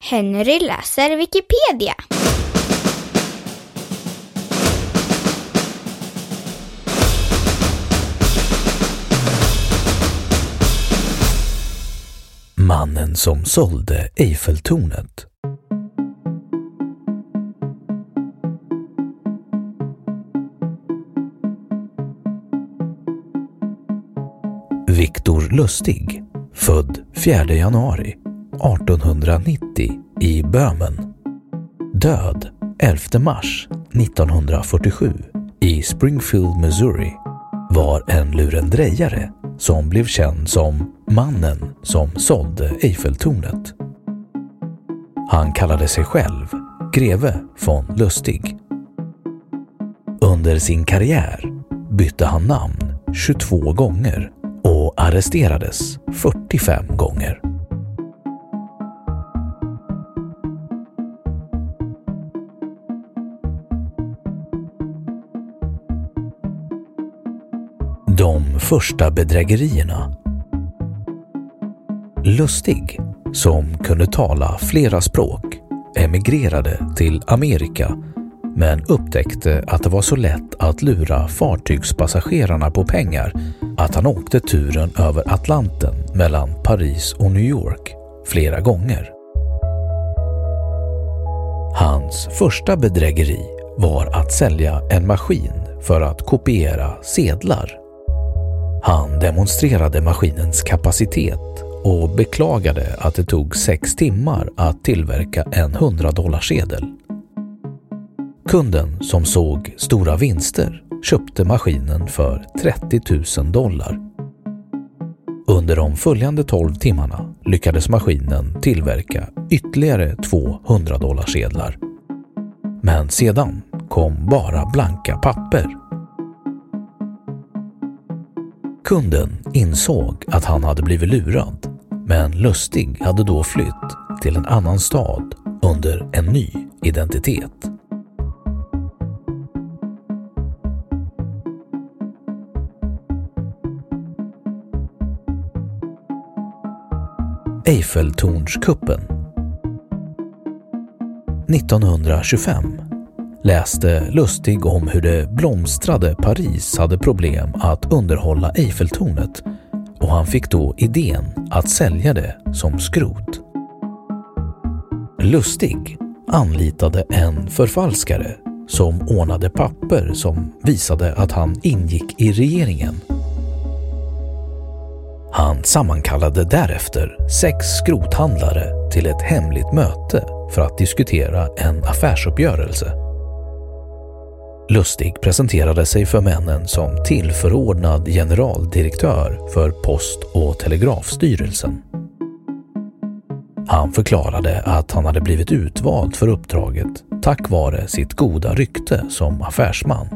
Henry läser Wikipedia. Mannen som sålde Eiffeltornet. Viktor Lustig, född 4 januari 1890 i Böhmen. Död 11 mars 1947 i Springfield, Missouri var en lurendrejare som blev känd som mannen som sålde Eiffeltornet. Han kallade sig själv greve von Lustig. Under sin karriär bytte han namn 22 gånger och arresterades 45 gånger. Första bedrägerierna. Lustig, som kunde tala flera språk, emigrerade till Amerika men upptäckte att det var så lätt att lura fartygspassagerarna på pengar att han åkte turen över Atlanten mellan Paris och New York flera gånger. Hans första bedrägeri var att sälja en maskin för att kopiera sedlar. Han demonstrerade maskinens kapacitet och beklagade att det tog sex timmar att tillverka en 100-dollarsedel. Kunden som såg stora vinster köpte maskinen för 30 000 dollar. Under de följande 12 timmarna lyckades maskinen tillverka ytterligare 200 dollarsedlar. Men sedan kom bara blanka papper. Kunden insåg att han hade blivit lurad men Lustig hade då flytt till en annan stad under en ny identitet. Eiffeltornskuppen 1925 läste Lustig om hur det blomstrade Paris hade problem att underhålla Eiffeltornet och han fick då idén att sälja det som skrot. Lustig anlitade en förfalskare som ordnade papper som visade att han ingick i regeringen. Han sammankallade därefter sex skrothandlare till ett hemligt möte för att diskutera en affärsuppgörelse. Lustig presenterade sig för männen som tillförordnad generaldirektör för Post och telegrafstyrelsen. Han förklarade att han hade blivit utvald för uppdraget tack vare sitt goda rykte som affärsman.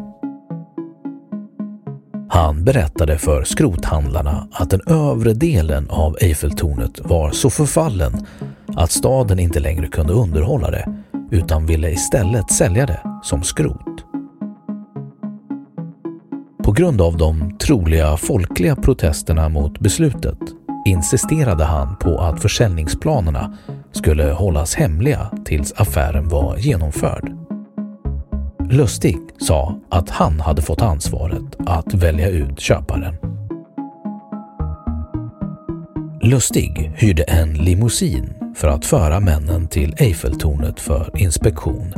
Han berättade för skrothandlarna att den övre delen av Eiffeltornet var så förfallen att staden inte längre kunde underhålla det utan ville istället sälja det som skrot. På grund av de troliga folkliga protesterna mot beslutet insisterade han på att försäljningsplanerna skulle hållas hemliga tills affären var genomförd. Lustig sa att han hade fått ansvaret att välja ut köparen. Lustig hyrde en limousin för att föra männen till Eiffeltornet för inspektion,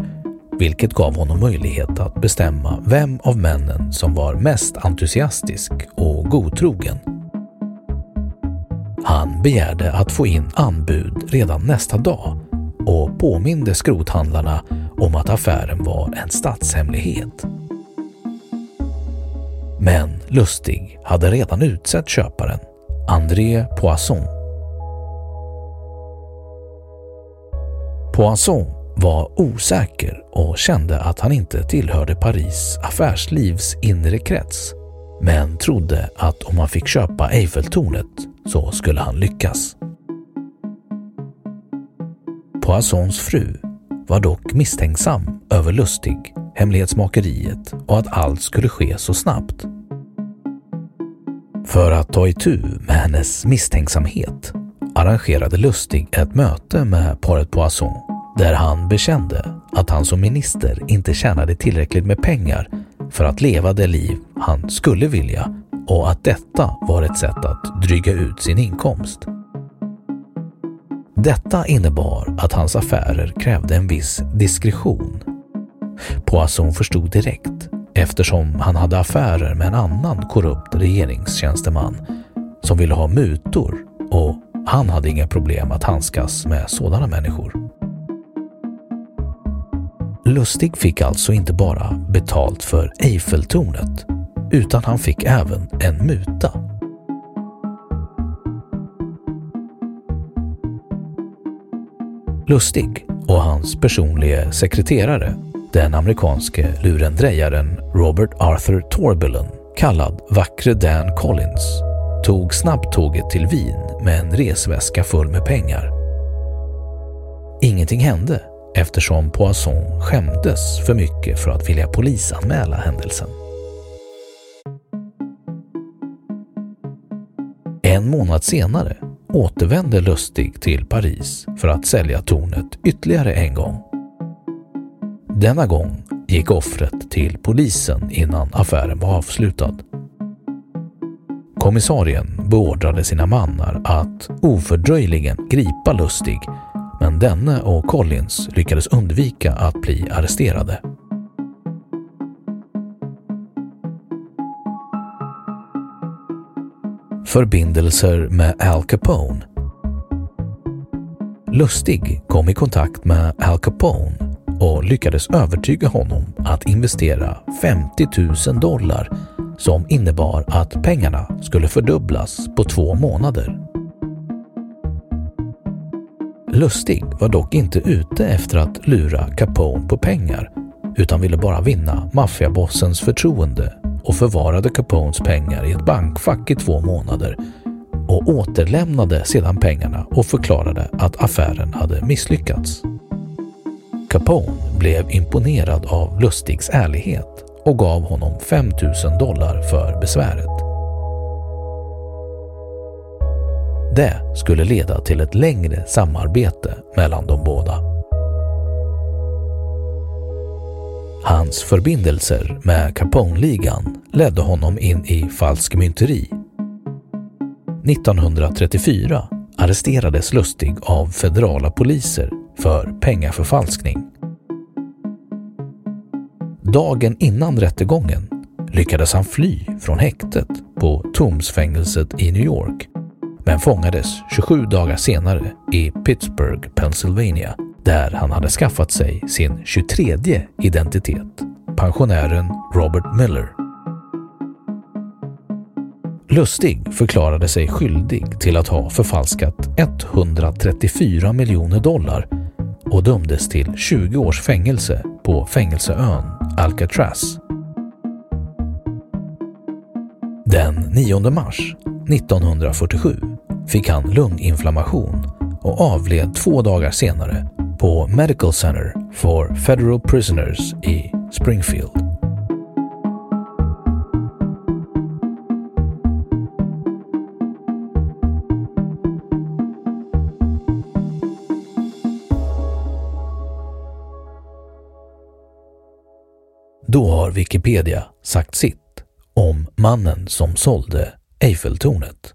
vilket gav honom möjlighet att bestämma vem av männen som var mest entusiastisk och godtrogen. Han begärde att få in anbud redan nästa dag och påminde skrothandlarna om att affären var en statshemlighet. Men Lustig hade redan utsett köparen, André Poisson. Poisson var osäker och kände att han inte tillhörde Paris affärslivs inre krets, men trodde att om han fick köpa Eiffeltornet så skulle han lyckas. Poissons fru var dock misstänksam över Lustig, hemlighetsmakeriet och att allt skulle ske så snabbt. För att ta itu med hennes misstänksamhet arrangerade Lustig ett möte med paret Poisson där han bekände att han som minister inte tjänade tillräckligt med pengar för att leva det liv han skulle vilja och att detta var ett sätt att dryga ut sin inkomst. Detta innebar att hans affärer krävde en viss diskretion. Poisson förstod direkt eftersom han hade affärer med en annan korrupt regeringstjänsteman som ville ha mutor och han hade inga problem att handskas med sådana människor. Lustig fick alltså inte bara betalt för Eiffeltornet utan han fick även en muta. Lustig och hans personliga sekreterare, den amerikanske lurendrejaren Robert Arthur Torbullen, kallad Vackre Dan Collins, tog snabbtåget till Wien med en resväska full med pengar. Ingenting hände eftersom Poisson skämdes för mycket för att vilja polisanmäla händelsen. En månad senare återvände Lustig till Paris för att sälja tornet ytterligare en gång. Denna gång gick offret till polisen innan affären var avslutad. Kommissarien beordrade sina mannar att ofördröjligen gripa Lustig men denne och Collins lyckades undvika att bli arresterade. Förbindelser med Al Capone Lustig kom i kontakt med Al Capone och lyckades övertyga honom att investera 50 000 dollar som innebar att pengarna skulle fördubblas på två månader. Lustig var dock inte ute efter att lura Capone på pengar utan ville bara vinna maffiabossens förtroende och förvarade Capones pengar i ett bankfack i två månader och återlämnade sedan pengarna och förklarade att affären hade misslyckats. Capone blev imponerad av Lustigs ärlighet och gav honom 5 000 dollar för besväret. Det skulle leda till ett längre samarbete mellan de båda. Hans förbindelser med Capone-ligan ledde honom in i falskmynteri. 1934 arresterades Lustig av federala poliser för pengaförfalskning. Dagen innan rättegången lyckades han fly från häktet på Tomsfängelset i New York men fångades 27 dagar senare i Pittsburgh, Pennsylvania där han hade skaffat sig sin 23 identitet, pensionären Robert Miller. Lustig förklarade sig skyldig till att ha förfalskat 134 miljoner dollar och dömdes till 20 års fängelse på fängelseön Alcatraz. Den 9 mars 1947 fick han lunginflammation och avled två dagar senare på Medical Center for Federal Prisoners i Springfield. Då har Wikipedia sagt sitt om mannen som sålde Eiffeltornet.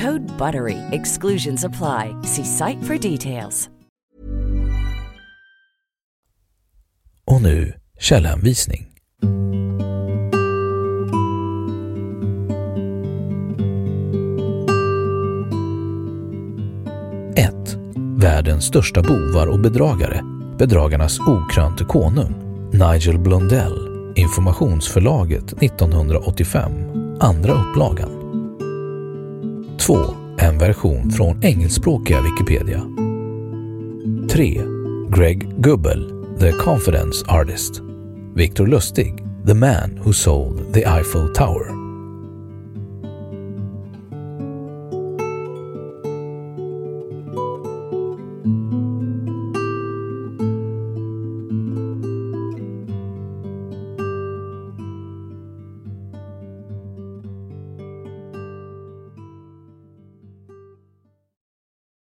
Code BUTTERY. Exclusions apply. See site for details. Och nu källhänvisning. 1. Världens största bovar och bedragare, Bedragarnas okrönte konung, Nigel Blundell, Informationsförlaget 1985, andra upplagan. 2. En version från engelskspråkiga Wikipedia. 3. Greg Gubbel, The Confidence Artist. Victor Lustig, The Man Who Sold the Eiffel Tower.